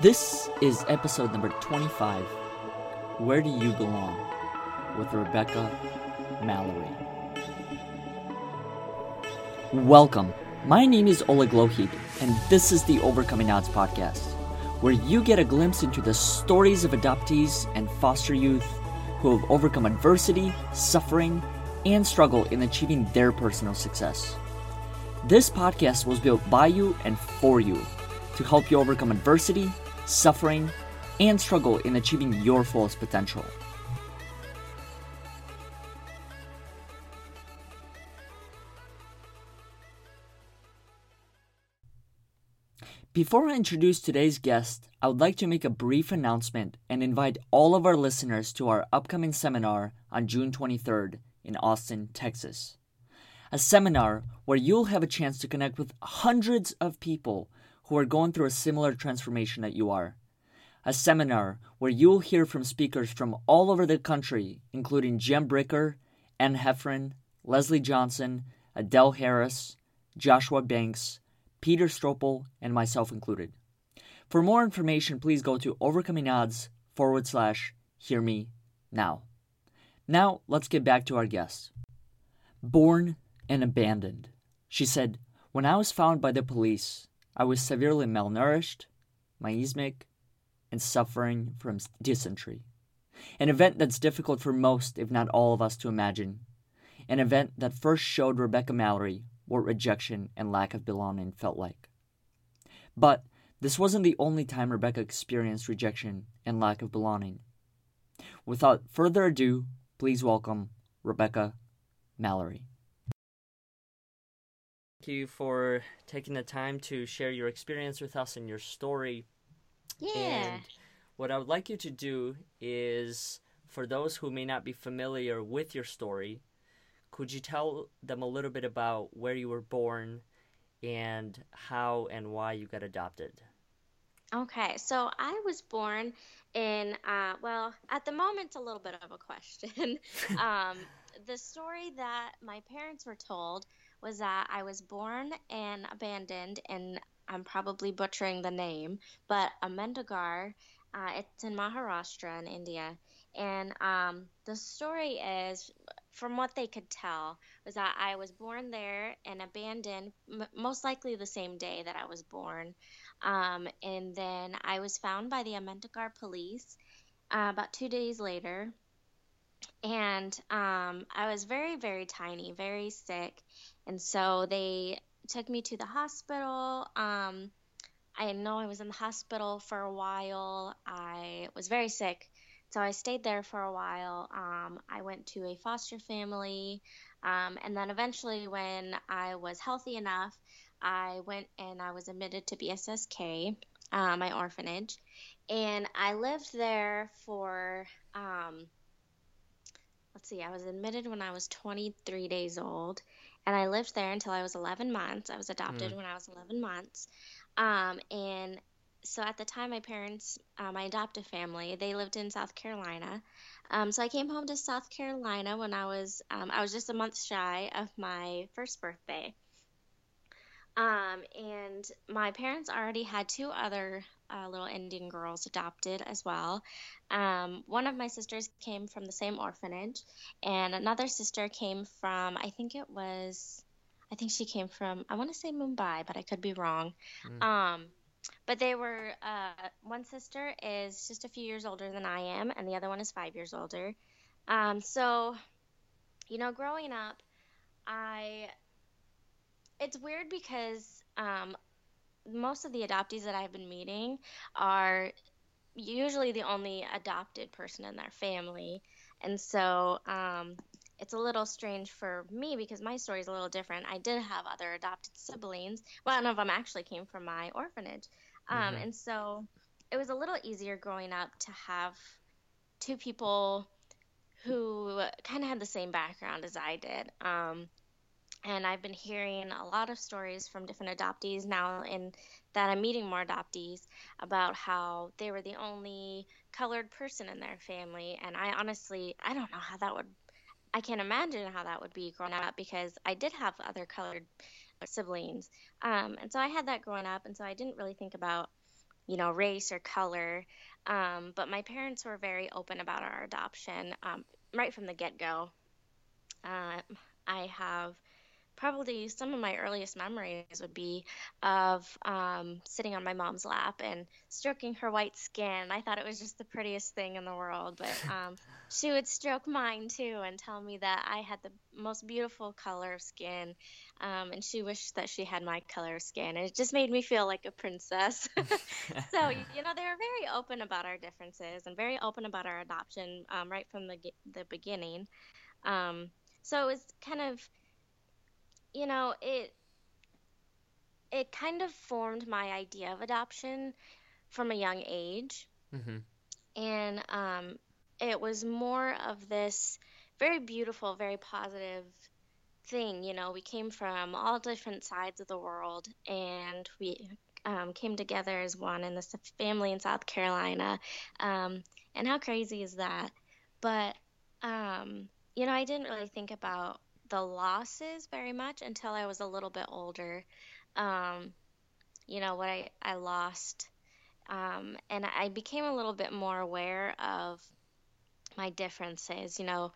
This is episode number 25 Where Do You Belong? with Rebekah Mallory. Welcome. My name is Oleg Lohid, and this is the Overcoming Odds podcast, where you get a glimpse into the stories of adoptees and foster youth who have overcome adversity, suffering, and struggle in achieving their personal success. This podcast was built by you and for you to help you overcome adversity, suffering, and struggle in achieving your fullest potential. Before I introduce today's guest, I would like to make a brief announcement and invite all of our listeners to our upcoming seminar on June 23rd in Austin, Texas. A seminar where you'll have a chance to connect with hundreds of people who are going through a similar transformation that you are. A seminar where you'll hear from speakers from all over the country, including Jem Bricker, Ann Heffron, Leslie Johnson, Adele Harris, Joshua Banks, Peter Stropel, and myself included. For more information, please go to overcoming odds forward slash hear me now. Now, let's get back to our guest. Born and abandoned. She said, When I was found by the police, I was severely malnourished, miasmic, and suffering from dysentery. An event that's difficult for most, if not all of us, to imagine. An event that first showed Rebekah Mallory what rejection and lack of belonging felt like. But this wasn't the only time Rebekah experienced rejection and lack of belonging. Without further ado, please welcome Rebekah Mallory. Thank you for taking the time to share your experience with us and your story. Yeah. And what I would like you to do is, for those who may not be familiar with your story, could you tell them a little bit about where you were born and how and why you got adopted? Okay, so I was born in, uh, well, at the moment, a little bit of a question. um, the story that my parents were told was that I was born and abandoned, and I'm probably butchering the name, but Ahmednagar, uh, it's in Maharashtra in India. And um, the story is, from what they could tell, was that I was born there and abandoned, m- most likely the same day that I was born. Um, and then I was found by the Ahmednagar police uh, about two days later. And um, I was very, very tiny, very sick. And so they took me to the hospital. Um, I know I was in the hospital for a while. I was very sick. So I stayed there for a while. Um, I went to a foster family. Um, and then eventually, when I was healthy enough, I went and I was admitted to BSSK, uh, my orphanage. And I lived there for, um, let's see, I was admitted when I was 23 days old. And I lived there until I was 11 months. I was adopted mm. when I was 11 months. Um, and so at the time, my parents, uh, my adoptive family, they lived in South Carolina. Um, so I came home to South Carolina when I was, um, I was just a month shy of my first birthday. Um, and my parents already had two other uh, little Indian girls adopted as well. Um, one of my sisters came from the same orphanage, and another sister came from, I think it was, I think she came from, I want to say Mumbai, but I could be wrong. Mm. Um, but they were, uh, one sister is just a few years older than I am, and the other one is five years older. Um, so, you know, growing up, I it's weird because um, most of the adoptees that I've been meeting are usually the only adopted person in their family. And so um, it's a little strange for me because my story is a little different. I did have other adopted siblings. One of them actually came from my orphanage. Um, mm-hmm. And so it was a little easier growing up to have two people who kind of had the same background as I did. Um, and I've been hearing a lot of stories from different adoptees now in that I'm meeting more adoptees about how they were the only colored person in their family and I honestly I don't know how that would I can't imagine how that would be growing up because I did have other colored siblings um, and so I had that growing up and so I didn't really think about you know, race or color. Um, but my parents were very open about our adoption um, right from the get go. Uh, I have probably some of my earliest memories would be of um, sitting on my mom's lap and stroking her white skin. I thought it was just the prettiest thing in the world, but um, she would stroke mine too and tell me that I had the most beautiful color of skin, um, and she wished that she had my color of skin. And it just made me feel like a princess. so you know they were very open about our differences and very open about our adoption um, right from the the beginning. Um, so it was kind of you know, it it kind of formed my idea of adoption from a young age. Mm-hmm. And um, it was more of this very beautiful, very positive thing. You know, we came from all different sides of the world and we um, came together as one in this family in South Carolina. Um, and how crazy is that? But, um, you know, I didn't really think about the losses very much until I was a little bit older. Um, you know, what I, I lost. Um, and I became a little bit more aware of my differences. You know,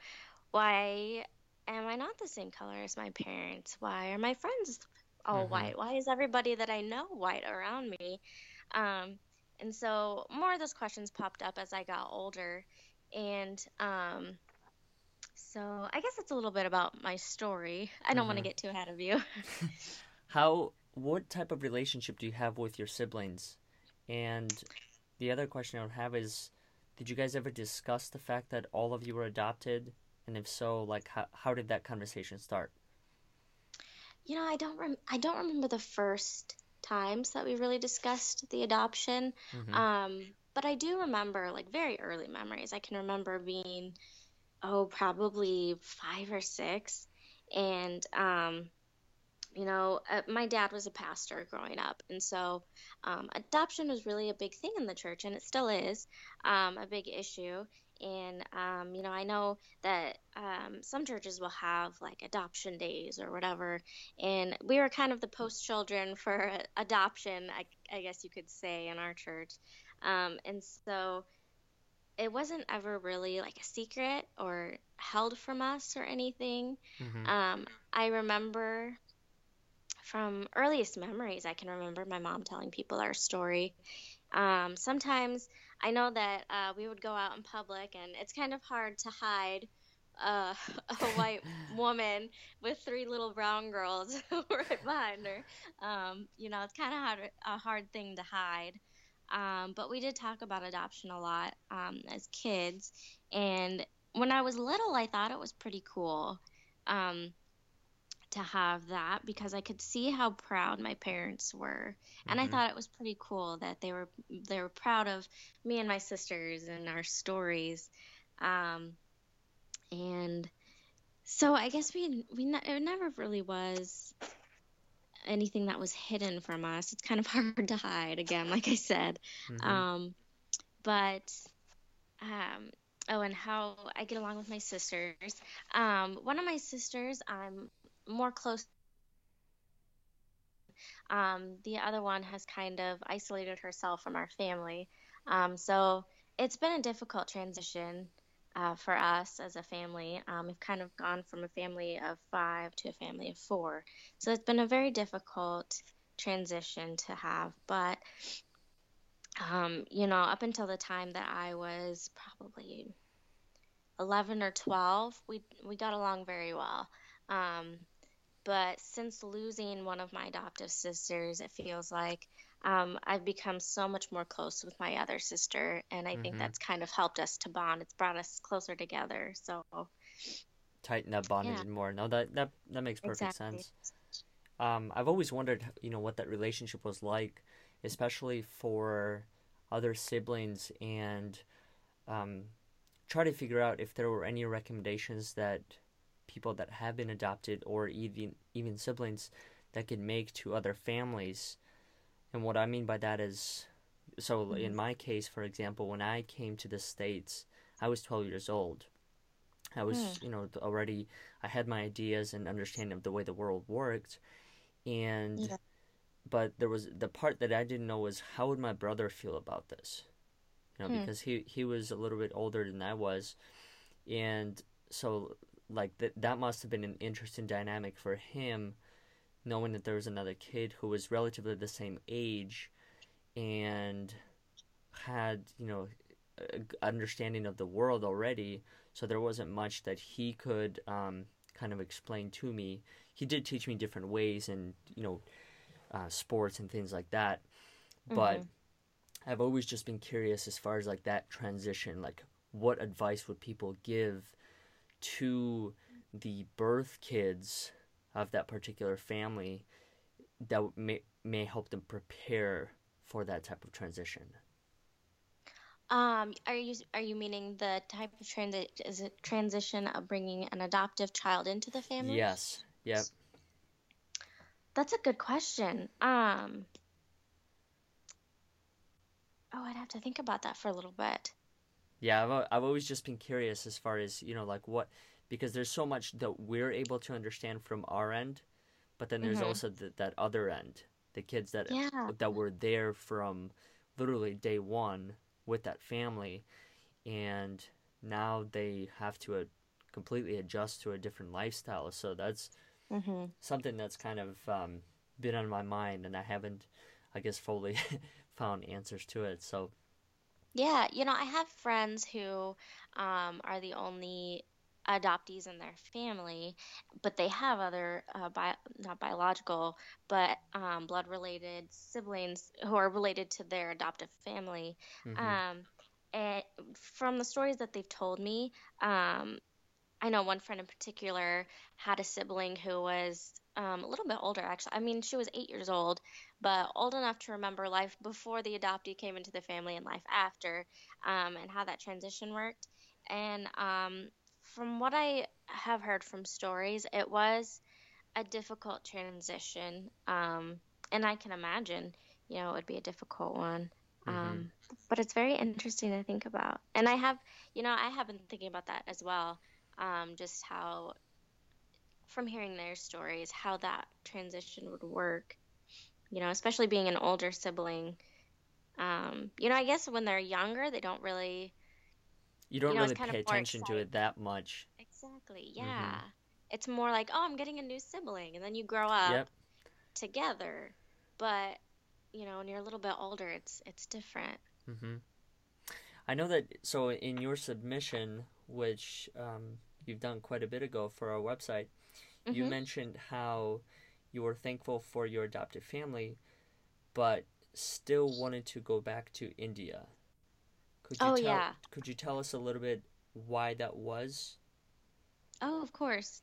why am I not the same color as my parents? Why are my friends all mm-hmm. white? Why is everybody that I know white around me? Um, and so more of those questions popped up as I got older. And um, so I guess it's a little bit about my story. I don't mm-hmm. want to get too ahead of you. How? What type of relationship do you have with your siblings? And the other question I would have is, did you guys ever discuss the fact that all of you were adopted? And if so, like how how did that conversation start? You know, I don't rem- I don't remember the first times that we really discussed the adoption. Mm-hmm. Um, but I do remember like very early memories. I can remember being oh, probably five or six. And, um, you know, uh, my dad was a pastor growing up. And so um, adoption was really a big thing in the church, and it still is um, a big issue. And, um, you know, I know that um, some churches will have like adoption days or whatever. And we were kind of the post children for adoption, I, I, guess you could say, in our church. Um, and so it wasn't ever really like a secret or held from us or anything. Mm-hmm. Um, I remember from earliest memories, I can remember my mom telling people our story. Um, sometimes I know that uh, we would go out in public, and it's kind of hard to hide uh, a white woman with three little brown girls right behind her. Um, you know, it's kind of hard, a hard thing to hide. Um, but we did talk about adoption a lot um, as kids. And when I was little, I thought it was pretty cool um, to have that because I could see how proud my parents were, and mm-hmm. I thought it was pretty cool that they were they were proud of me and my sisters and our stories. Um, and so I guess we we ne- it never really was anything that was hidden from us. It's kind of hard to hide again, like I said. Mm-hmm. Um, but um, oh, and how I get along with my sisters. Um, one of my sisters, I'm more close. Um, the other one has kind of isolated herself from our family. Um, so it's been a difficult transition uh, for us as a family. Um, we've kind of gone from a family of five to a family of four. So it's been a very difficult transition to have. But, um, you know, up until the time that I was probably 11 or 12, we, we got along very well. Um, but since losing one of my adoptive sisters, it feels like um, I've become so much more close with my other sister, and I mm-hmm. think that's kind of helped us to bond. It's brought us closer together. So tighten that bond yeah. even more. No, that that that makes perfect exactly. sense. Um, I've always wondered, you know, what that relationship was like, especially for other siblings, and um, try to figure out if there were any recommendations that people that have been adopted or even even siblings that could make to other families and what I mean by that is, so mm-hmm. in my case, for example, when I came to the States, I was 12 years old. I was, mm. you know, already, I had my ideas and understanding of the way the world worked. And yeah. but there was the part that I didn't know was how would my brother feel about this? You know, Hmm. because he he was a little bit older than I was, and so like that that must have been an interesting dynamic for him, knowing that there was another kid who was relatively the same age, and had you know understanding of the world already. So there wasn't much that he could um, kind of explain to me. He did teach me different ways and you know uh, sports and things like that, but Mhm. I've always just been curious as far as like that transition, like what advice would people give to the birth kids of that particular family that may may help them prepare for that type of transition. Um, are you are you meaning the type of transi is it transition of bringing an adoptive child into the family? Yes. Yep. That's a good question. Um, oh, I'd have to think about that for a little bit. Yeah, I've I've always just been curious as far as, you know, like what because there's so much that we're able to understand from our end, but then there's Mhm. also the, that other end, the kids that Yeah. that were there from literally day one with that family, and now they have to uh, completely adjust to a different lifestyle. So that's Mm-hmm. something that's kind of um, been on my mind, and I haven't, I guess, fully found answers to it. So Yeah, you know, I have friends who um, are the only adoptees in their family, but they have other uh, bio not biological, but um, blood-related siblings who are related to their adoptive family. mhm. Um, and from the stories that they've told me, um, I know one friend in particular had a sibling who was um, a little bit older, actually. I mean, she was eight years old, but old enough to remember life before the adoptee came into the family and life after, um, and how that transition worked. And um, from what I have heard from stories, it was a difficult transition. Um, and I can imagine, you know, it would be a difficult one. Mhm. Um, but it's very interesting to think about. And I have, you know, I have been thinking about that as well. Um, just how, from hearing their stories, how that transition would work. You know, especially being an older sibling. Um, you know, I guess when they're younger, they don't really. You don't know, really pay attention to it that much. Exactly, yeah. It's more like, oh, I'm getting a new sibling, and then you grow up Yep. together. But, you know, when you're a little bit older, it's it's different. hmm I know that. So in your submission, which um, you've done quite a bit ago for our website, you Mhm. mentioned how you were thankful for your adopted family, but still wanted to go back to India. Could you Oh, tell yeah. could you tell us a little bit why that was? Oh, of course.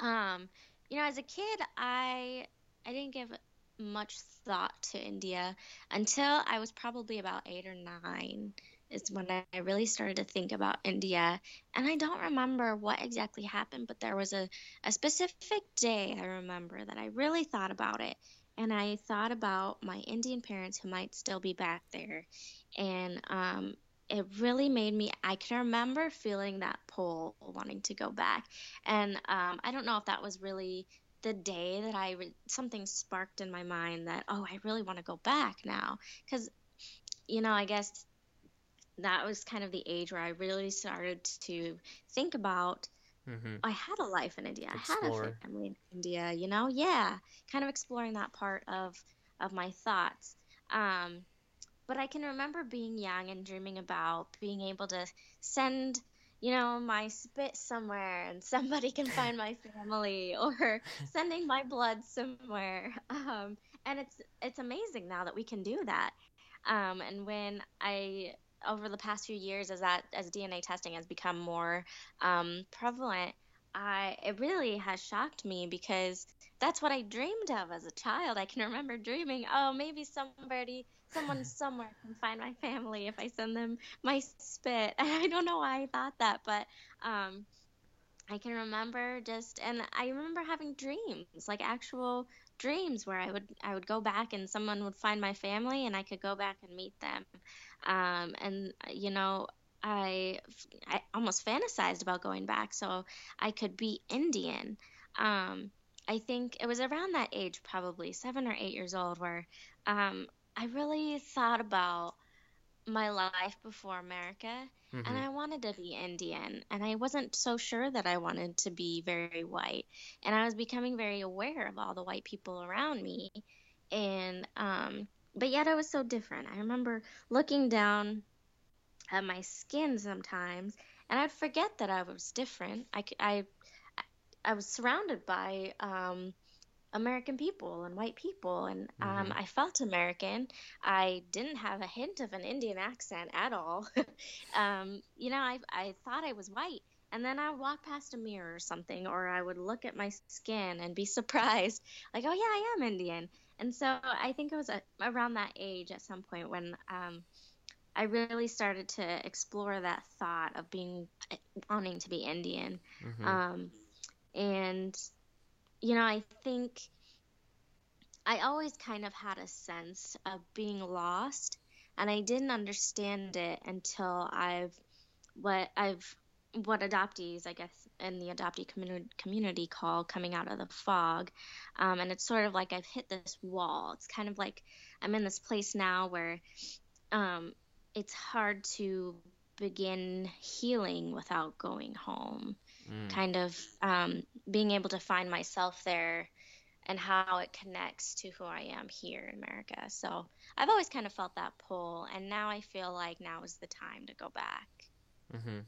Um, you know, as a kid, I I didn't give much thought to India until I was probably about eight or nine is when I really started to think about India. And I don't remember what exactly happened, but there was a, a specific day I remember that I really thought about it. And I thought about my Indian parents who might still be back there. And um, it really made me, I can remember feeling that pull, wanting to go back. And um, I don't know if that was really the day that I, re- something sparked in my mind that, oh, I really want to go back now. Because, you know, I guess that was kind of the age where I really started to think about Mm-hmm. I had a life in India. I had a family in India, you know? Yeah. Kind of exploring that part of of my thoughts. Um, but I can remember being young and dreaming about being able to send, you know, my spit somewhere and somebody can find my family or sending my blood somewhere. Um, and it's it's amazing now that we can do that. Um, and when I over the past few years as that as DNA testing has become more um, prevalent, I it really has shocked me because that's what I dreamed of as a child. I can remember dreaming, oh, maybe somebody, someone somewhere can find my family if I send them my spit. I don't know why I thought that, but um, I can remember just, and I remember having dreams, like actual dreams, where I would I would go back and someone would find my family and I could go back and meet them. Um, and you know, I I almost fantasized about going back so I could be Indian. Um, I think it was around that age, probably seven or eight years old, where um, I really thought about my life before America mm-hmm. and I wanted to be Indian and I wasn't so sure that I wanted to be very white and I was becoming very aware of all the white people around me and um but yet I was so different. I remember looking down at my skin sometimes and I'd forget that I was different. I I I was surrounded by um American people and white people, and um, mm-hmm. I felt American. I didn't have a hint of an Indian accent at all. um, you know, I, I thought I was white. And then I would walk past a mirror or something, or I would look at my skin and be surprised, like, oh, yeah, I am Indian. And so I think it was a, around that age at some point when um, I really started to explore that thought of being wanting to be Indian. Mm-hmm. Um, and you know, I think I always kind of had a sense of being lost, and I didn't understand it until I've what I've what adoptees, I guess, in the adoptee community, community call coming out of the fog. Um, and it's sort of like I've hit this wall. It's kind of like I'm in this place now where um, it's hard to begin healing without going home mm. kind of um, being able to find myself there and how it connects to who I am here in America. So I've always kind of felt that pull, and now I feel like now is the time to go back. Mm-hmm.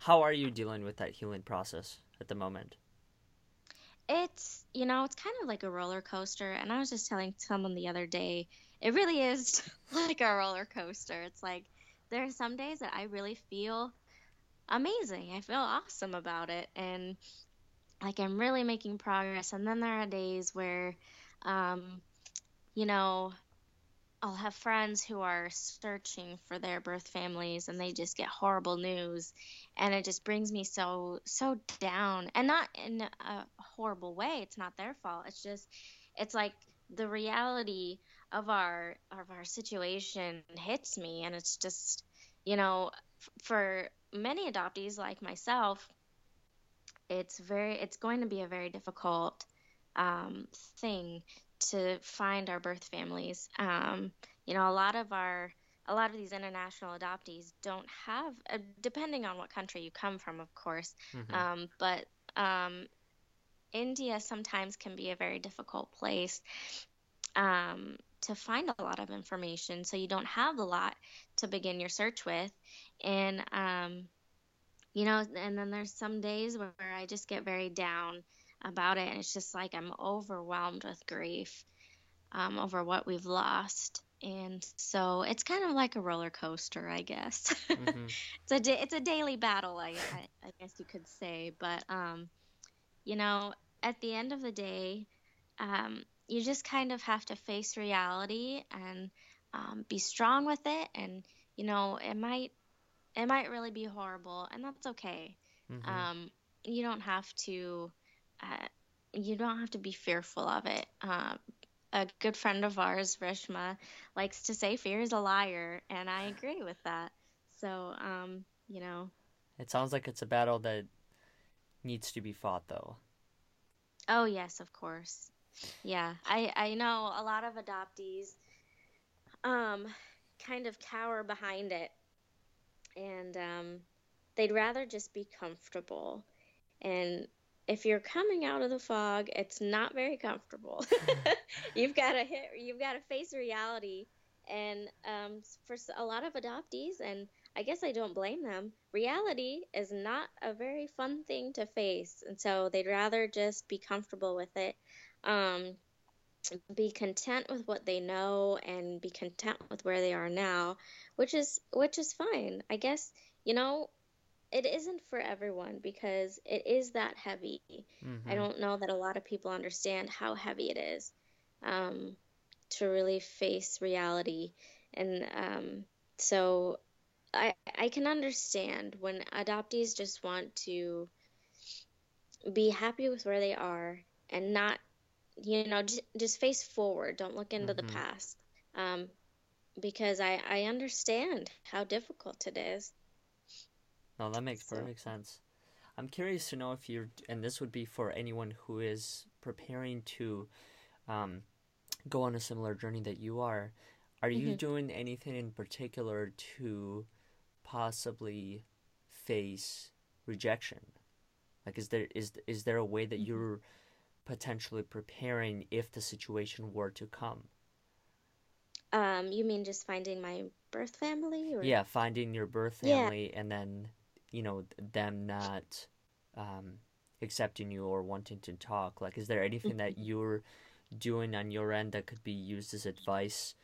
How are you dealing with that healing process at the moment? It's, you know, it's kind of like a roller coaster. And I was just telling someone the other day, it really is like a roller coaster. It's like there are some days that I really feel amazing. I feel awesome about it. And like I'm really making progress. And then there are days where, um, you know, I'll have friends who are searching for their birth families and they just get horrible news and it just brings me so so down and not in a horrible way it's not their fault it's just it's like the reality of our of our situation hits me and it's just you know for many adoptees like myself, it's very it's going to be a very difficult um, thing to find our birth families. Um, you know, a lot of our a lot of these international adoptees don't have, uh, depending on what country you come from, of course. Mm-hmm. Um, but um, India sometimes can be a very difficult place um, to find a lot of information. So you don't have a lot to begin your search with and um, you know, and then there's some days where I just get very down about it, and it's just like I'm overwhelmed with grief um, over what we've lost. And so it's kind of like a roller coaster, I guess. Mm-hmm. it's a da- it's a daily battle, I, I, I guess you could say. But um, you know, at the end of the day, um, you just kind of have to face reality and um, be strong with it. And you know, it might it might really be horrible, and that's okay. Mm-hmm. Um, you don't have to. Uh, you don't have to be fearful of it. Uh, a good friend of ours, Rishma, likes to say fear is a liar, and I agree with that. So, um, you know. It sounds like it's a battle that needs to be fought, though. Oh yes, of course. Yeah, I I know a lot of adoptees, um, kind of cower behind it and um, they'd rather just be comfortable. And if you're coming out of the fog, it's not very comfortable. you've got to hit, you've got to face reality. And um, for a lot of adoptees, and I guess I don't blame them, reality is not a very fun thing to face. And so they'd rather just be comfortable with it. Um, be content with what they know and be content with where they are now which is which is fine i guess you know it isn't for everyone because it is that heavy mm-hmm. i don't know that a lot of people understand how heavy it is um, to really face reality and um, so I, I can understand when adoptees just want to be happy with where they are and not you know, just, just face forward. Don't look into mm-hmm. the past. Um, because I, I understand how difficult it is. No, that makes so. perfect sense. I'm curious to know if you're, and this would be for anyone who is preparing to um, go on a similar journey that you are. Are you Mm-hmm. doing anything in particular to possibly face rejection? Like, is there is is there a way that Mm-hmm. you're potentially preparing if the situation were to come? Um, you mean just finding my birth family or? Yeah, finding your birth Yeah. family and then, you know, them not um, accepting you or wanting to talk. Like, is there anything that you're doing on your end that could be used as advice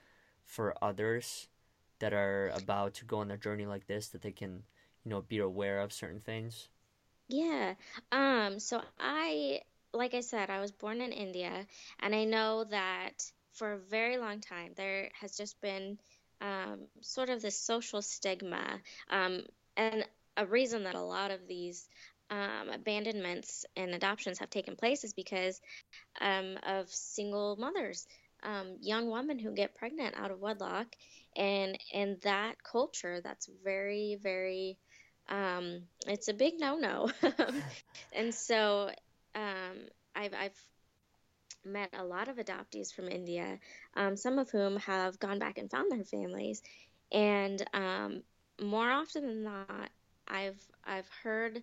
for others that are about to go on a journey like this that they can, you know, be aware of certain things? Yeah. Um, so I, like I said, I was born in India, and I know that for a very long time there has just been um, sort of this social stigma, um, and a reason that a lot of these um, abandonments and adoptions have taken place is because um, of single mothers, um, young women who get pregnant out of wedlock, and in that culture, that's very, very um, it's a big no-no. and so um, I've, I've met a lot of adoptees from India, um, some of whom have gone back and found their families. And more often than not, I've I've heard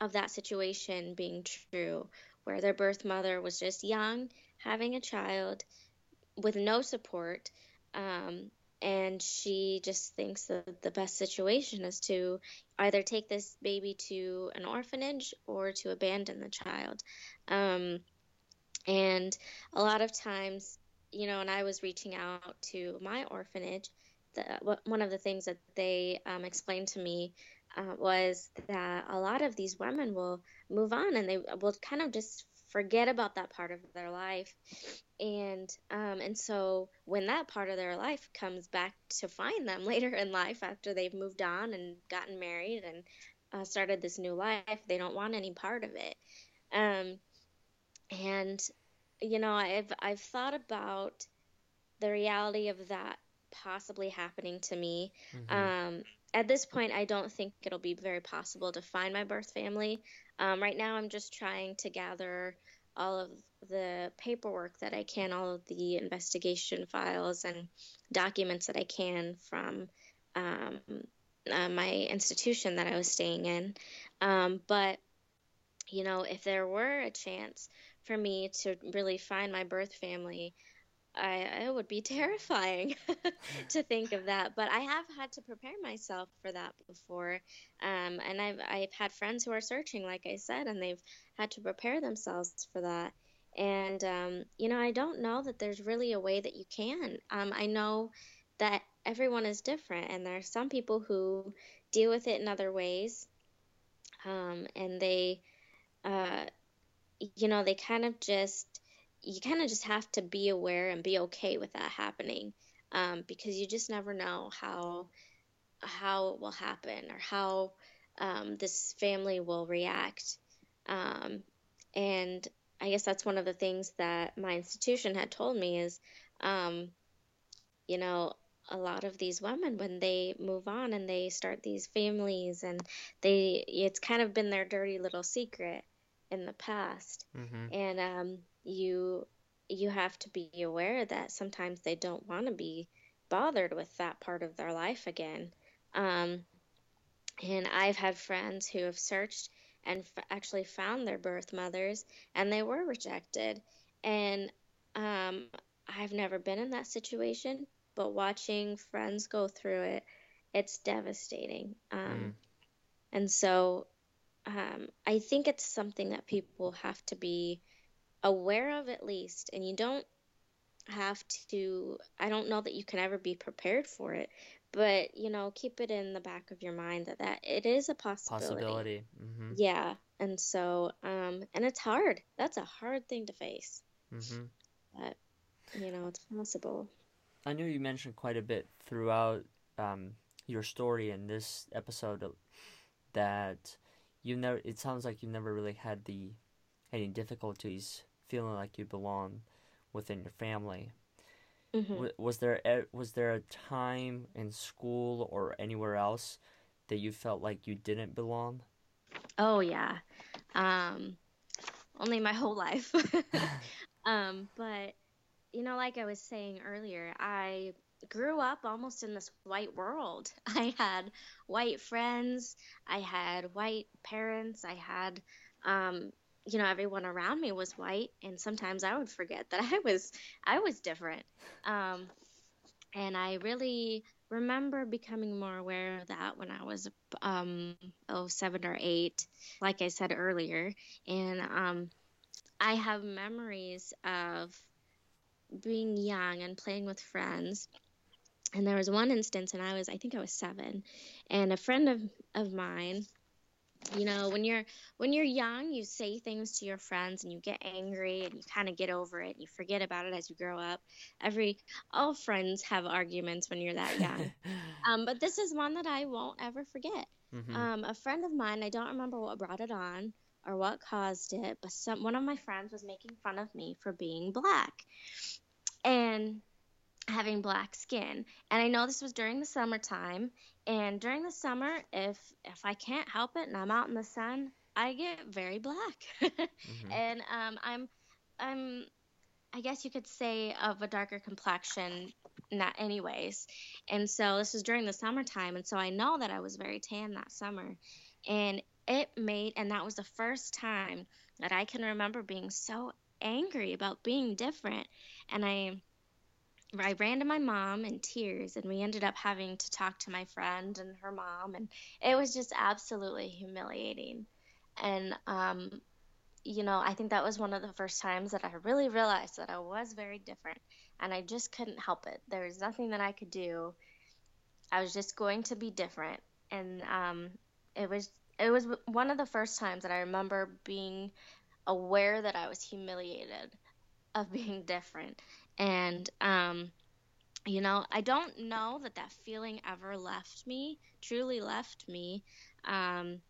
of that situation being true, where their birth mother was just young, having a child with no support, um, and she just thinks that the best situation is to either take this baby to an orphanage or to abandon the child. Um, and a lot of times, you know, and I was reaching out to my orphanage, the, one of the things that they um, explained to me uh, was that a lot of these women will move on and they will kind of just forget about that part of their life. And um, and so when that part of their life comes back to find them later in life after they've moved on and gotten married and uh, started this new life they don't want any part of it. Um, and you know i've i've thought about the reality of that possibly happening to me. Mhm. um, at this point i don't think it'll be very possible to find my birth family um, right now i'm just trying to gather all of the paperwork that I can, all of the investigation files and documents that I can from um, uh, my institution that I was staying in. Um, but, you know, if there were a chance for me to really find my birth family, I, it would be terrifying to think of that. But I have had to prepare myself for that before. Um, and I've, I've had friends who are searching, like I said, and they've had to prepare themselves for that. And, um, you know, I don't know that there's really a way that you can. Um, I know that everyone is different, and there are some people who deal with it in other ways. Um, and they, uh, you know, they kind of just, you kind of just have to be aware and be okay with that happening um, because you just never know how how it will happen or how um, this family will react. Um, and I guess that's one of the things that my institution had told me is, um, you know, a lot of these women when they move on and they start these families and they it's kind of been their dirty little secret in the past Mhm. and um, you you have to be aware that sometimes they don't want to be bothered with that part of their life again. Um, and i've had friends who have searched and f- actually found their birth mothers and they were rejected. And um, i've never been in that situation but watching friends go through it it's devastating. Um, Mm. and so um, I think it's something that people have to be aware of at least. And you don't have to, I don't know that you can ever be prepared for it, but you know, keep it in the back of your mind that, that it is a possibility. Possibility. hmm Yeah. And so, um, and it's hard. That's a hard thing to face, hmm but you know, it's possible. I know you mentioned quite a bit throughout um, your story in this episode that you never. It sounds like you never really had the any difficulties feeling like you belong within your family. hmm was there was there a time in school or anywhere else that you felt like you didn't belong? Oh yeah. Um, only my whole life. um, but you know, like I was saying earlier, I grew up almost in this white world. I had white friends, I had white parents, I had um, you know, everyone around me was white and sometimes I would forget that I was I was different. Um, and I really remember becoming more aware of that when I was um oh seven or eight, like I said earlier. And um I have memories of being young and playing with friends. And there was one instance, and I was, I think I was seven, and a friend of, of mine, you know, when you're when you're young, you say things to your friends, and you get angry, and you kind of get over it, and you forget about it as you grow up. Every all friends have arguments when you're that young, um, but this is one that I won't ever forget. Mm-hmm. Um, a friend of mine, I don't remember what brought it on, or what caused it, but some one of my friends was making fun of me for being black and having black skin. And I know this was during the summertime, and during the summer, if if I can't help it and I'm out in the sun, I get very black. mm-hmm. And um, I'm I'm I guess you could say of a darker complexion not anyways. And so this was during the summertime and so I know that I was very tan that summer. And it made and that was the first time that I can remember being so angry about being different and I I ran to my mom in tears and we ended up having to talk to my friend and her mom and it was just absolutely humiliating. And um you know I think that was one of the first times that I really realized that I was very different and I just couldn't help it. There was nothing that I could do. I was just going to be different and um it was it was one of the first times that I remember being aware that I was humiliated of being different. And, um, you know, I don't know that that feeling ever left me, truly left me, um,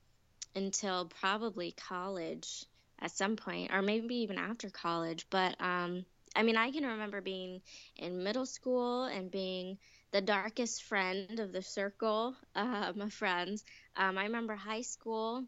until probably college at some point, or maybe even after college. But, um, I mean, I can remember being in middle school and being the darkest friend of the circle um, of friends. Um, I remember high school.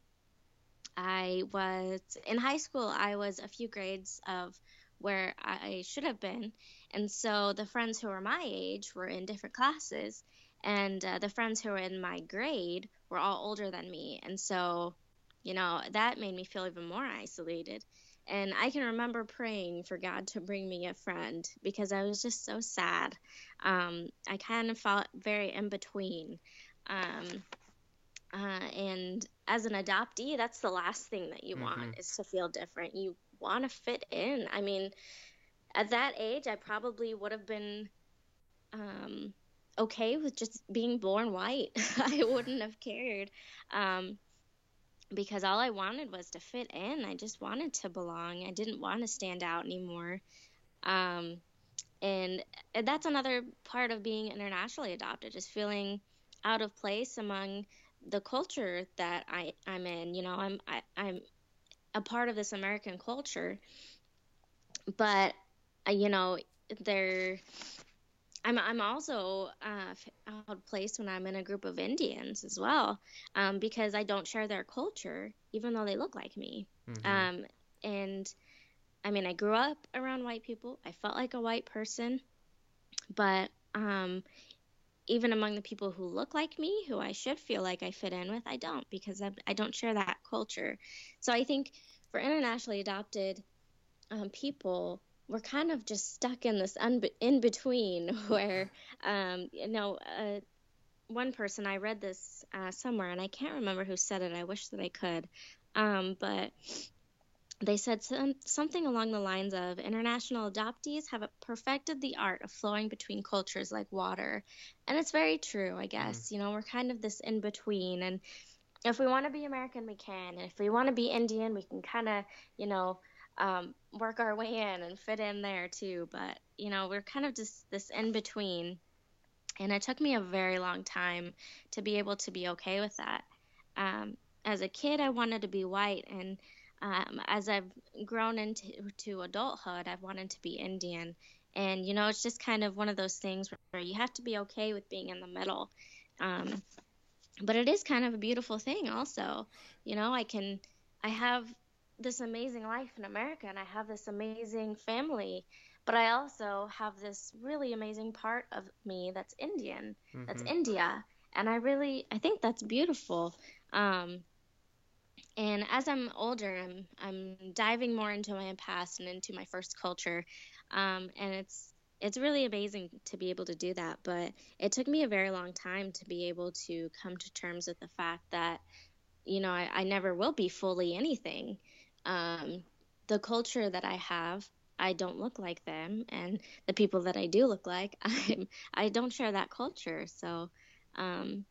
I was in high school. I was a few grades of where I should have been, and so the friends who were my age were in different classes, and uh, the friends who were in my grade were all older than me, and so, you know, that made me feel even more isolated. And I can remember praying for God to bring me a friend because I was just so sad. Um, I kind of felt very in between. Um, uh, and as an adoptee, that's the last thing that you mm-hmm. want is to feel different. You want to fit in. I mean, at that age, I probably would have been um, okay with just being born white. I wouldn't have cared. Um, because all I wanted was to fit in. I just wanted to belong. I didn't want to stand out anymore. Um, and that's another part of being internationally adopted, is feeling out of place among the culture that I, I'm in. You know, I'm I, I'm a part of this American culture, but uh, you know, there I'm I'm also uh, out of place when I'm in a group of Indians as well, um, because I don't share their culture, even though they look like me. Mm-hmm. Um, and I mean, I grew up around white people. I felt like a white person, but um, even among the people who look like me, who I should feel like I fit in with, I don't because I, I don't share that culture. So I think for internationally adopted um, people we're kind of just stuck in this un- in between where um, you know uh, one person i read this uh, somewhere and i can't remember who said it i wish that i could um, but they said some, something along the lines of international adoptees have perfected the art of flowing between cultures like water and it's very true i guess mm. you know we're kind of this in between and if we want to be american we can and if we want to be indian we can kind of you know um, work our way in and fit in there too. But you know, we're kind of just this in between, and it took me a very long time to be able to be okay with that. Um, as a kid, I wanted to be white, and um, as I've grown into to adulthood, I've wanted to be Indian. And you know, it's just kind of one of those things where you have to be okay with being in the middle. Um, but it is kind of a beautiful thing also you know i can i have this amazing life in america and i have this amazing family but i also have this really amazing part of me that's indian mm-hmm. that's india and i really i think that's beautiful um, and as i'm older i'm i'm diving more into my past and into my first culture um, and it's it's really amazing to be able to do that. But it took me a very long time to be able to come to terms with the fact that, you know, I, I never will be fully anything. Um, the culture that I have, I don't look like them, and the people that I do look like, I'm I don't share that culture. So, um,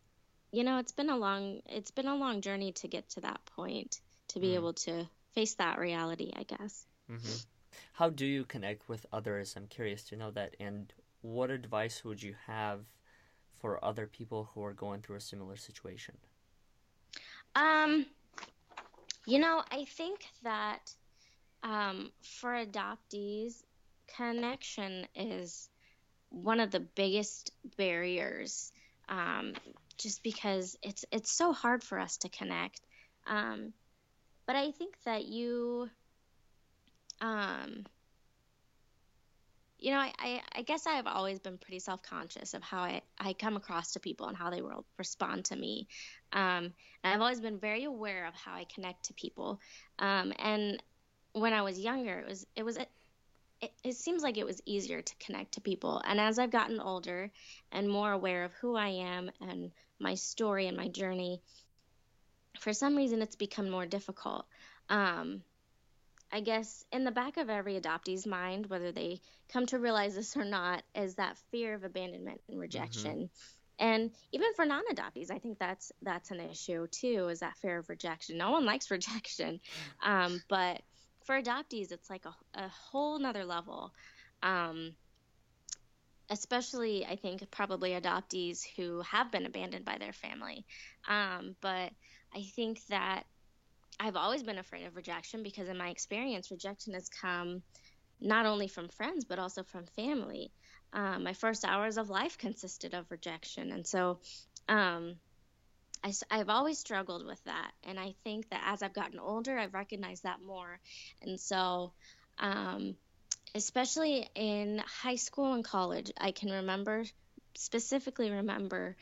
you know, it's been a long it's been a long journey to get to that point to be mm. able to face that reality, I guess. Mm-hmm. How do you connect with others? I'm curious to know that. And what advice would you have for other people who are going through a similar situation? Um, you know, I think that um, for adoptees, connection is one of the biggest barriers. Um, just because it's it's so hard for us to connect. Um, but I think that you um, you know, I, I, I, guess I've always been pretty self conscious of how I, I come across to people and how they will respond to me. Um, and I've always been very aware of how I connect to people. Um, and when I was younger, it was, it was, it, it seems like it was easier to connect to people. And as I've gotten older and more aware of who I am and my story and my journey, for some reason it's become more difficult. Um, I guess in the back of every adoptee's mind, whether they come to realize this or not, is that fear of abandonment and rejection. Mm-hmm. And even for non-adoptees, I think that's that's an issue too. Is that fear of rejection? No one likes rejection, um, but for adoptees, it's like a, a whole nother level. Um, especially, I think probably adoptees who have been abandoned by their family. Um, but I think that I've always been afraid of rejection because, in my experience, rejection has come not only from friends but also from family. Um, my first hours of life consisted of rejection, and so um, I, have always struggled with that. And I think that as I've gotten older, I've recognized that more. And so, um, especially in high school and college, I can remember specifically remember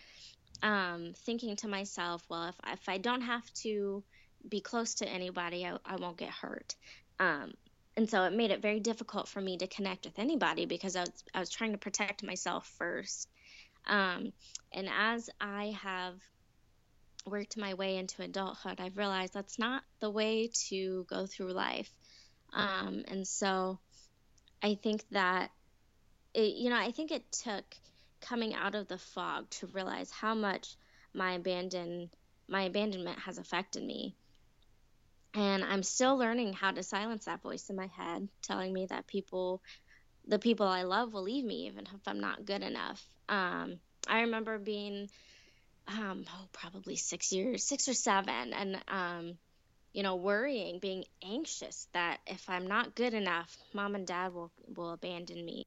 um, thinking to myself, well, if if I don't have to be close to anybody, I, I won't get hurt. Um, and so it made it very difficult for me to connect with anybody because I was, I was trying to protect myself first. Um, and as I have worked my way into adulthood, I've realized that's not the way to go through life. Um, and so I think that, it, you know, I think it took coming out of the fog to realize how much my abandon my abandonment has affected me and I'm still learning how to silence that voice in my head telling me that people, the people I love, will leave me even if I'm not good enough. Um, I remember being, um, oh, probably six years, six or seven, and um, you know, worrying, being anxious that if I'm not good enough, mom and dad will will abandon me.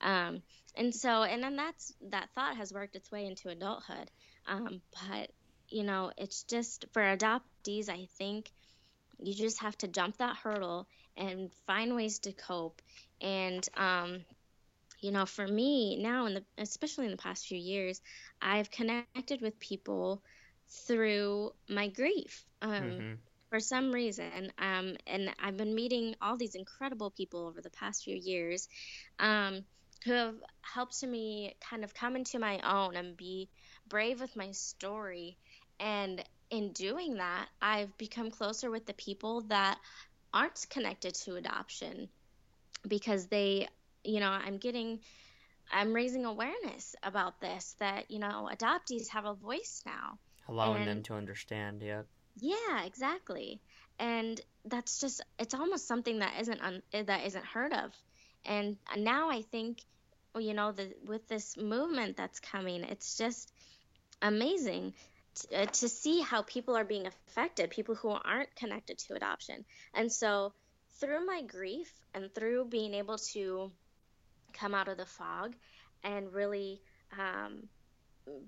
Um, and so, and then that's that thought has worked its way into adulthood. Um, but you know, it's just for adoptees, I think you just have to jump that hurdle and find ways to cope. And, um, you know, for me now, in the, especially in the past few years, I've connected with people through my grief. Um, mm-hmm. For some reason, um, and I've been meeting all these incredible people over the past few years um, who have helped me kind of come into my own and be brave with my story and in doing that, I've become closer with the people that aren't connected to adoption because they, you know, I'm getting, I'm raising awareness about this that, you know, adoptees have a voice now. Allowing and, them to understand, yeah. Yeah, exactly. And that's just, it's almost something that isn't, un, that isn't heard of. And now I think, you know, the, with this movement that's coming, it's just amazing uh, to see how people are being affected, people who aren't connected to adoption. And so, through my grief and through being able to come out of the fog and really, um,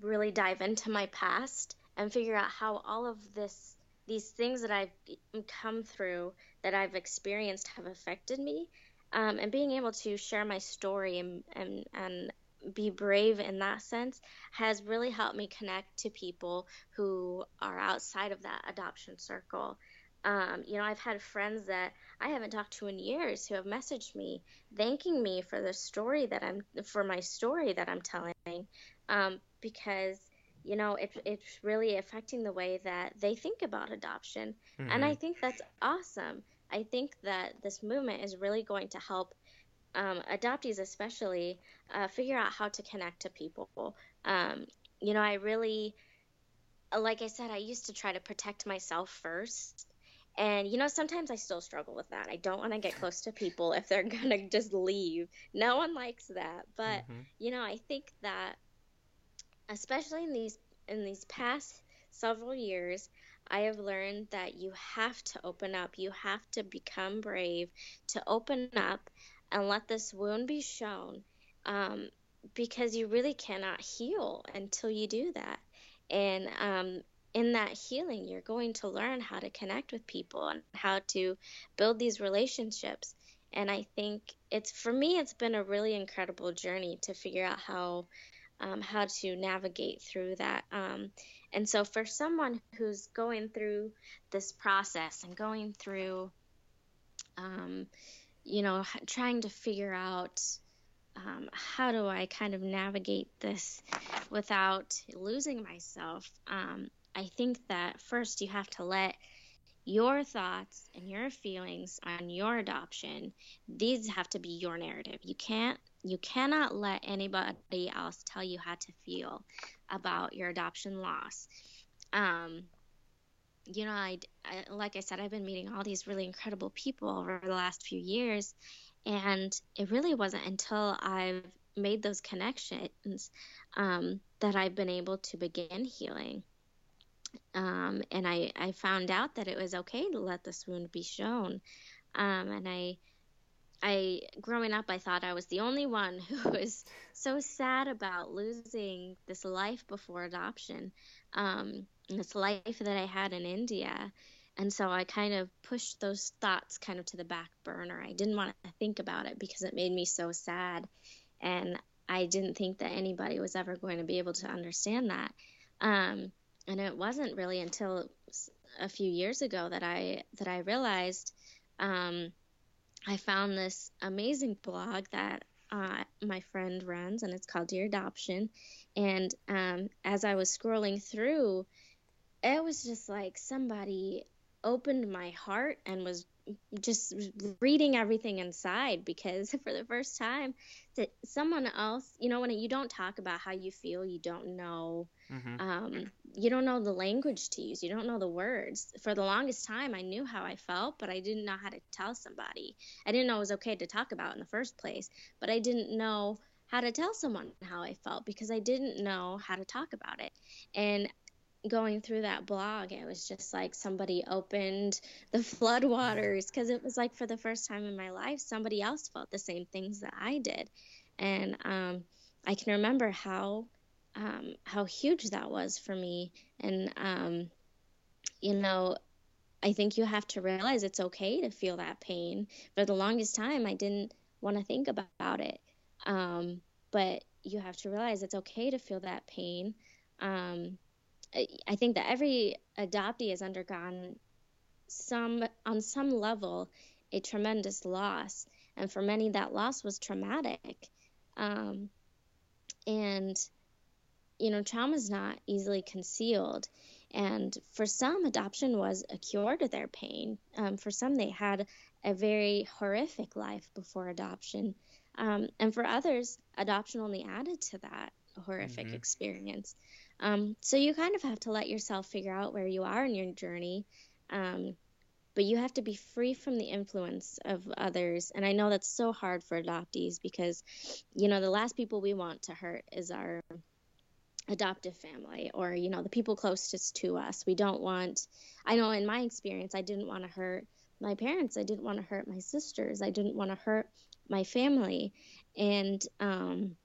really dive into my past and figure out how all of this these things that I've come through that I've experienced have affected me um, and being able to share my story and, and and be brave in that sense has really helped me connect to people who are outside of that adoption circle. Um, you know, I've had friends that I haven't talked to in years who have messaged me thanking me for the story that I'm for my story that I'm telling um, because you know it, it's really affecting the way that they think about adoption mm-hmm. and I think that's awesome. I think that this movement is really going to help um, adoptees especially uh, figure out how to connect to people. Um, you know, I really, like I said, I used to try to protect myself first. And, you know, sometimes I still struggle with that. I don't want to get close to people if they're going to just leave. No one likes that. But, mm-hmm. you know, I think that, especially in these in these past several years, I have learned that you have to open up. You have to become brave to open up and let this wound be shown um, because you really cannot heal until you do that. And um, in that healing, you're going to learn how to connect with people and how to build these relationships. And I think it's for me, it's been a really incredible journey to figure out how um, how to navigate through that. Um, and so, for someone who's going through this process and going through um, you know, trying to figure out um, how do I kind of navigate this without losing myself. Um, I think that first you have to let your thoughts and your feelings on your adoption these have to be your narrative you can't you cannot let anybody else tell you how to feel about your adoption loss um, you know, I, I, like I said, I've been meeting all these really incredible people over the last few years, and it really wasn't until I've made those connections um, that I've been able to begin healing. Um, and I, I found out that it was okay to let this wound be shown. Um, and I, I, growing up, I thought I was the only one who was so sad about losing this life before adoption. Um, this life that I had in India. And so I kind of pushed those thoughts kind of to the back burner. I didn't want to think about it because it made me so sad. And I didn't think that anybody was ever going to be able to understand that. Um, and it wasn't really until a few years ago that I that I realized um, I found this amazing blog that uh, my friend runs, and it's called Dear Adoption. And um, as I was scrolling through, it was just like somebody opened my heart and was just reading everything inside because for the first time that someone else you know when you don't talk about how you feel you don't know mm-hmm. um, you don't know the language to use you don't know the words for the longest time i knew how i felt but i didn't know how to tell somebody i didn't know it was okay to talk about in the first place but i didn't know how to tell someone how i felt because i didn't know how to talk about it and going through that blog, it was just like somebody opened the floodwaters because it was like for the first time in my life, somebody else felt the same things that I did. And um, I can remember how um, how huge that was for me. And um, you know, I think you have to realize it's okay to feel that pain. For the longest time, I didn't want to think about it. Um, but you have to realize it's okay to feel that pain. Um, I think that every adoptee has undergone some, on some level, a tremendous loss. And for many, that loss was traumatic. Um, and, you know, trauma is not easily concealed. And for some, adoption was a cure to their pain. Um, for some, they had a very horrific life before adoption. Um, and for others, adoption only added to that horrific mm-hmm. experience. Um, so you kind of have to let yourself figure out where you are in your journey. Um, but you have to be free from the influence of others. And I know that's so hard for adoptees because, you know, the last people we want to hurt is our adoptive family or, you know, the people closest to us. We don't want, I know in my experience, I didn't want to hurt my parents. I didn't want to hurt my sisters. I didn't want to hurt my family. And, um,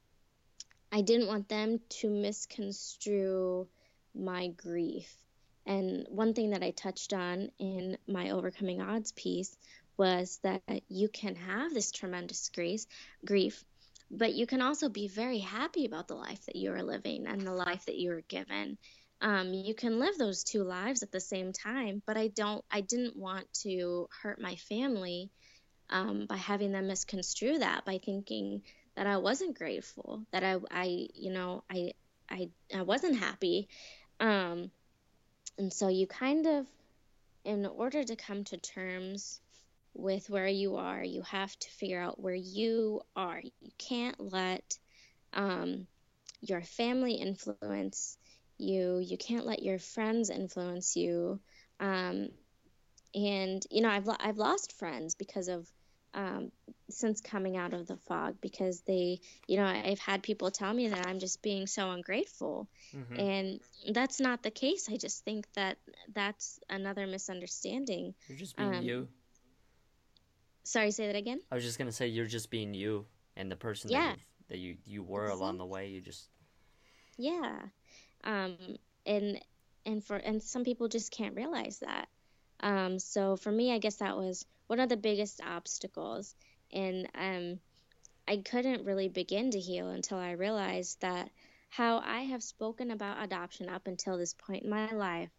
I didn't want them to misconstrue my grief. And one thing that I touched on in my Overcoming Odds piece was that you can have this tremendous grief, grief, but you can also be very happy about the life that you are living and the life that you are given. Um, you can live those two lives at the same time, but I don't. I didn't want to hurt my family um, by having them misconstrue that by thinking that I wasn't grateful, that I, I, you know, I, I, I wasn't happy. Um, and so you kind of, in order to come to terms with where you are, you have to figure out where you are. You can't let um, your family influence you. You can't let your friends influence you. Um, and you know, I've lo- I've lost friends because of um, since coming out of the fog because they, you know, I've had people tell me that I'm just being so ungrateful. Mm-hmm. And that's not the case. I just think that that's another misunderstanding. You're just being um, you. Sorry, say that again. I was just gonna say you're just being you and the person yeah. that, that you you were exactly. along the way. You just yeah, um, and and for and some people just can't realize that. Um, so for me, I guess that was one of the biggest obstacles. And um, I couldn't really begin to heal until I realized that how I have spoken about adoption up until this point in my life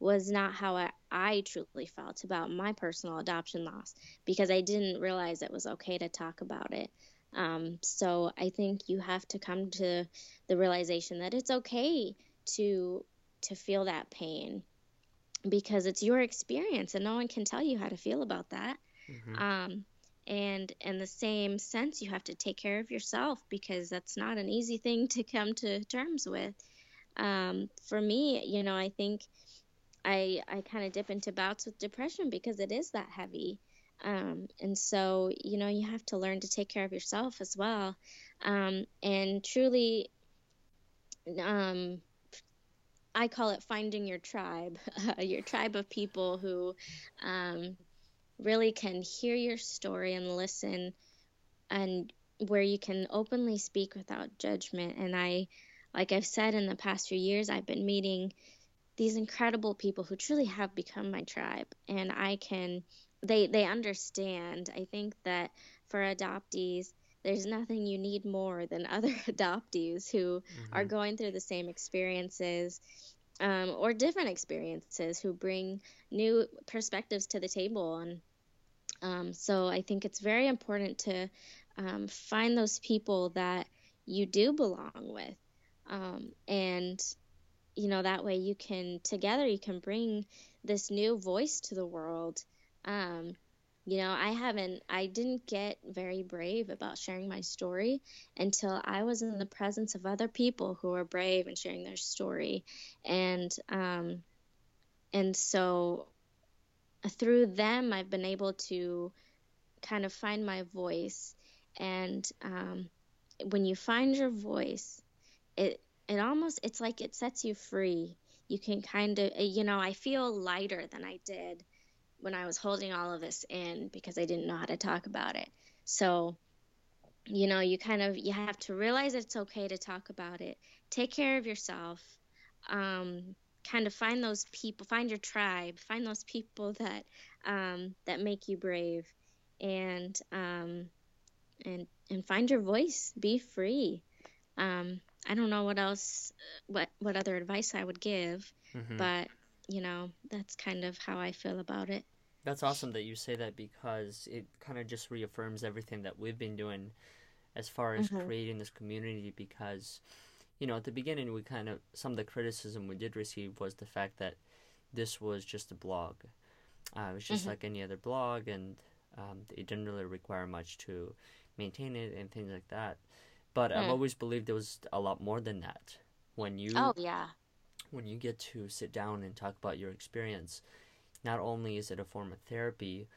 was not how I, I, truly felt about my personal adoption loss because I didn't realize it was okay to talk about it. Um, so I think you have to come to the realization that it's okay to to feel that pain because it's your experience and no one can tell you how to feel about that. Mm-hmm. Um, and in the same sense, you have to take care of yourself because that's not an easy thing to come to terms with. Um, for me, you know, I think I I kind of dip into bouts with depression because it is that heavy. Um, and so, you know, you have to learn to take care of yourself as well. Um, and truly, um, I call it finding your tribe, your tribe of people who um, really can hear your story and listen, and where you can openly speak without judgment. And I, like I've said in the past few years, I've been meeting these incredible people who truly have become my tribe, and I can. They, they understand. I think that for adoptees, there's nothing you need more than other adoptees who mm-hmm. are going through the same experiences um, or different experiences who bring new perspectives to the table. And um, so I think it's very important to um, find those people that you do belong with. Um, and, you know, that way you can, together, you can bring this new voice to the world. Um, you know, I haven't, I didn't get very brave about sharing my story until I was in the presence of other people who were brave and sharing their story. And, um, and so through them, I've been able to kind of find my voice. And, um, when you find your voice, it, it almost, it's like it sets you free. You can kind of, you know, I feel lighter than I did when I was holding all of this in because I didn't know how to talk about it. So, you know, you kind of you have to realize it's okay to talk about it. Take care of yourself. Um, kind of find those people, find your tribe, find those people that um, that make you brave, and um, and and find your voice. Be free. Um, I don't know what else, what what other advice I would give, mm-hmm. but you know, that's kind of how I feel about it. That's awesome that you say that because it kind of just reaffirms everything that we've been doing as far as mm-hmm. creating this community because you know at the beginning we kind of some of the criticism we did receive was the fact that this was just a blog uh, it was just mm-hmm. like any other blog and um, it didn't really require much to maintain it and things like that but mm. i've always believed it was a lot more than that when you oh yeah when you get to sit down and talk about your experience, not only is it a form of therapy,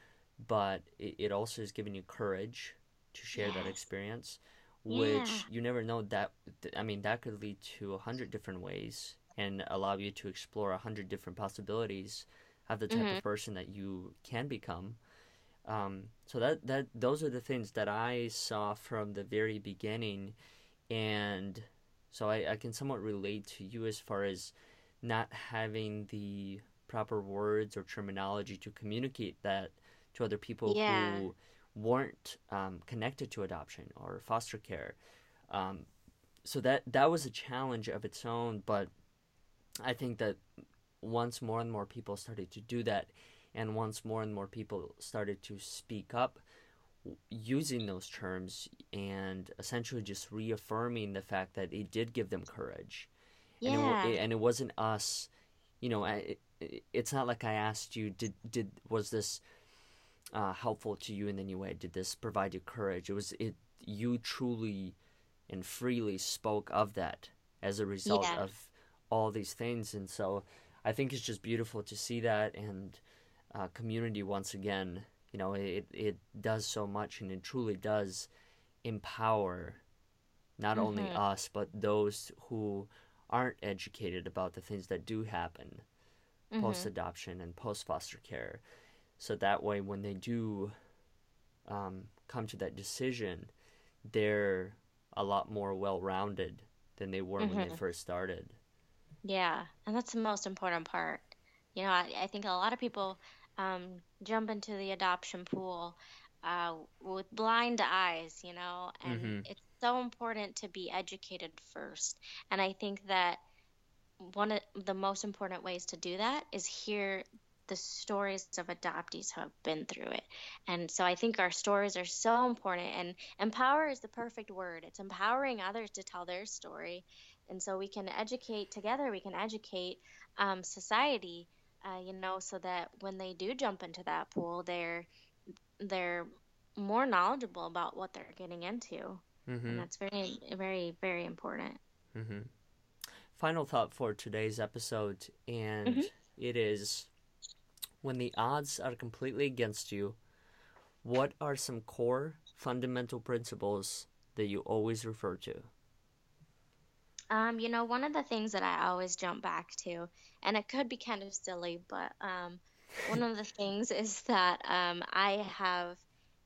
but it, it also is giving you courage to share yes. that experience, which yeah. you never know that. I mean, that could lead to a hundred different ways and allow you to explore a hundred different possibilities of the type mm-hmm. of person that you can become. Um, so that that those are the things that I saw from the very beginning, and so I, I can somewhat relate to you as far as not having the proper words or terminology to communicate that to other people Yeah. who weren't um, connected to adoption or foster care. Um, so that that was a challenge of its own, but I think that once more and more people started to do that, and once more and more people started to speak up using those terms and essentially just reaffirming the fact that it did give them courage. And, it, Yeah. and it wasn't us you know I, it, it's not like i asked you did did was this uh, helpful to you in any way? Did this provide you courage? It was it you truly and freely spoke of that as a result Yeah. of all these things. And so i think it's just beautiful to see that. And uh, community once again you know it, it does so much and it truly does empower not only Mhm. us but those who aren't educated about the things that do happen Mhm. post adoption and post foster care. So that way, when they do um, come to that decision, they're a lot more well rounded than they were when they Mhm. first started. Yeah, and that's the most important part. You know, I, I think a lot of people um, jump into the adoption pool uh, with blind eyes, you know, and Mhm. it's so important to be educated first. And I think that one of the most important ways to do that is hear the stories of adoptees who have been through it. And so I think our stories are so important and empower is the perfect word. It's empowering others to tell their story. And so we can educate together, we can educate um, society, uh, you know, so that when they do jump into that pool, they're they're more knowledgeable about what they're getting into. And hmm that's very, very, very important. hmm Final thought for today's episode, and Mhm. it is when the odds are completely against you, what are some core fundamental principles that you always refer to? Um, you know, one of the things that I always jump back to, and it could be kind of silly, but um, one of the things is that um, I have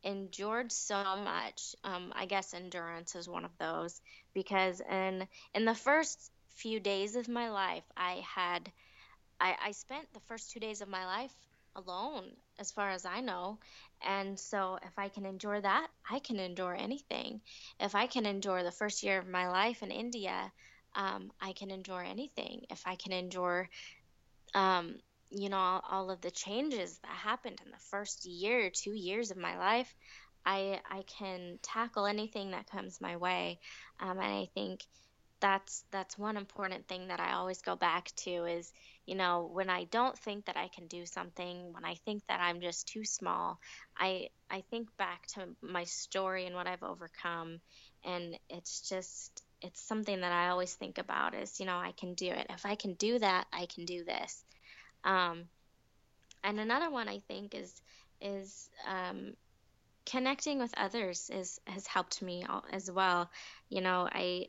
endured so much. Um, I guess endurance is one of those because in in the first few days of my life, I had I, I spent the first two days of my life alone, as far as I know. And so, if I can endure that, I can endure anything. If I can endure the first year of my life in India, um, I can endure anything. If I can endure, um, you know, all, all of the changes that happened in the first year, two years of my life, I I can tackle anything that comes my way. Um, and I think that's that's one important thing that I always go back to is, you know, when I don't think that I can do something, when I think that I'm just too small, I I think back to my story and what I've overcome, and it's just it's something that I always think about is, you know, I can do it. If I can do that, I can do this. Um, and another one I think is is um, connecting with others is has helped me as well. You know, I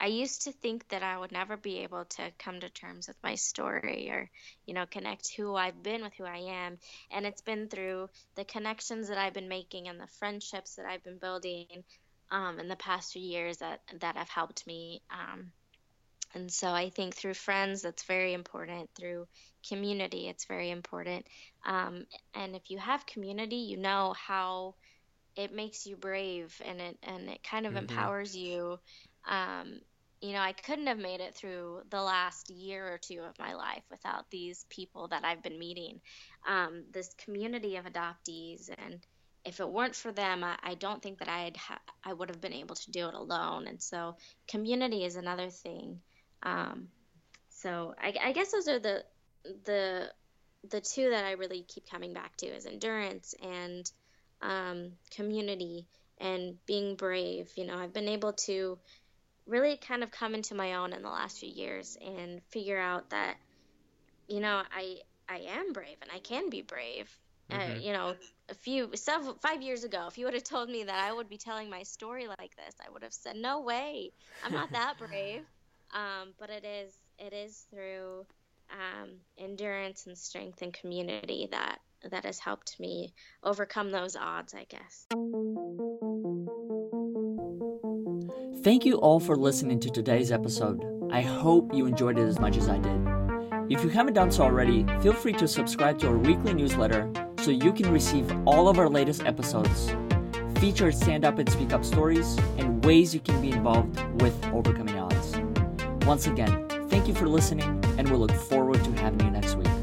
I used to think that I would never be able to come to terms with my story or, you know, connect who I've been with who I am. And it's been through the connections that I've been making and the friendships that I've been building um, in the past few years that that have helped me. Um, and so I think through friends, that's very important. Through community, it's very important. Um, and if you have community, you know how it makes you brave and it and it kind of Mhm. empowers you. Um, you know, I couldn't have made it through the last year or two of my life without these people that I've been meeting. Um, this community of adoptees, and if it weren't for them, I, I don't think that I'd ha- I would have been able to do it alone. And so, community is another thing. Um, so I, I guess those are the the the two that I really keep coming back to is endurance and um, community and being brave. You know, I've been able to really kind of come into my own in the last few years and figure out that you know I I am brave and I can be brave. Uh, Mhm. you know, a few several five years ago, if you would have told me that I would be telling my story like this, I would have said, "No way, I'm not that brave." Um, but it is it is through um, endurance and strength and community that that has helped me overcome those odds, I guess. Thank you all for listening to today's episode. I hope you enjoyed it as much as I did. If you haven't done so already, feel free to subscribe to our weekly newsletter so you can receive all of our latest episodes, featured stand up and speak up stories, and ways you can be involved with overcoming odds. Once again, thank you for listening, and we'll look forward to having you next week.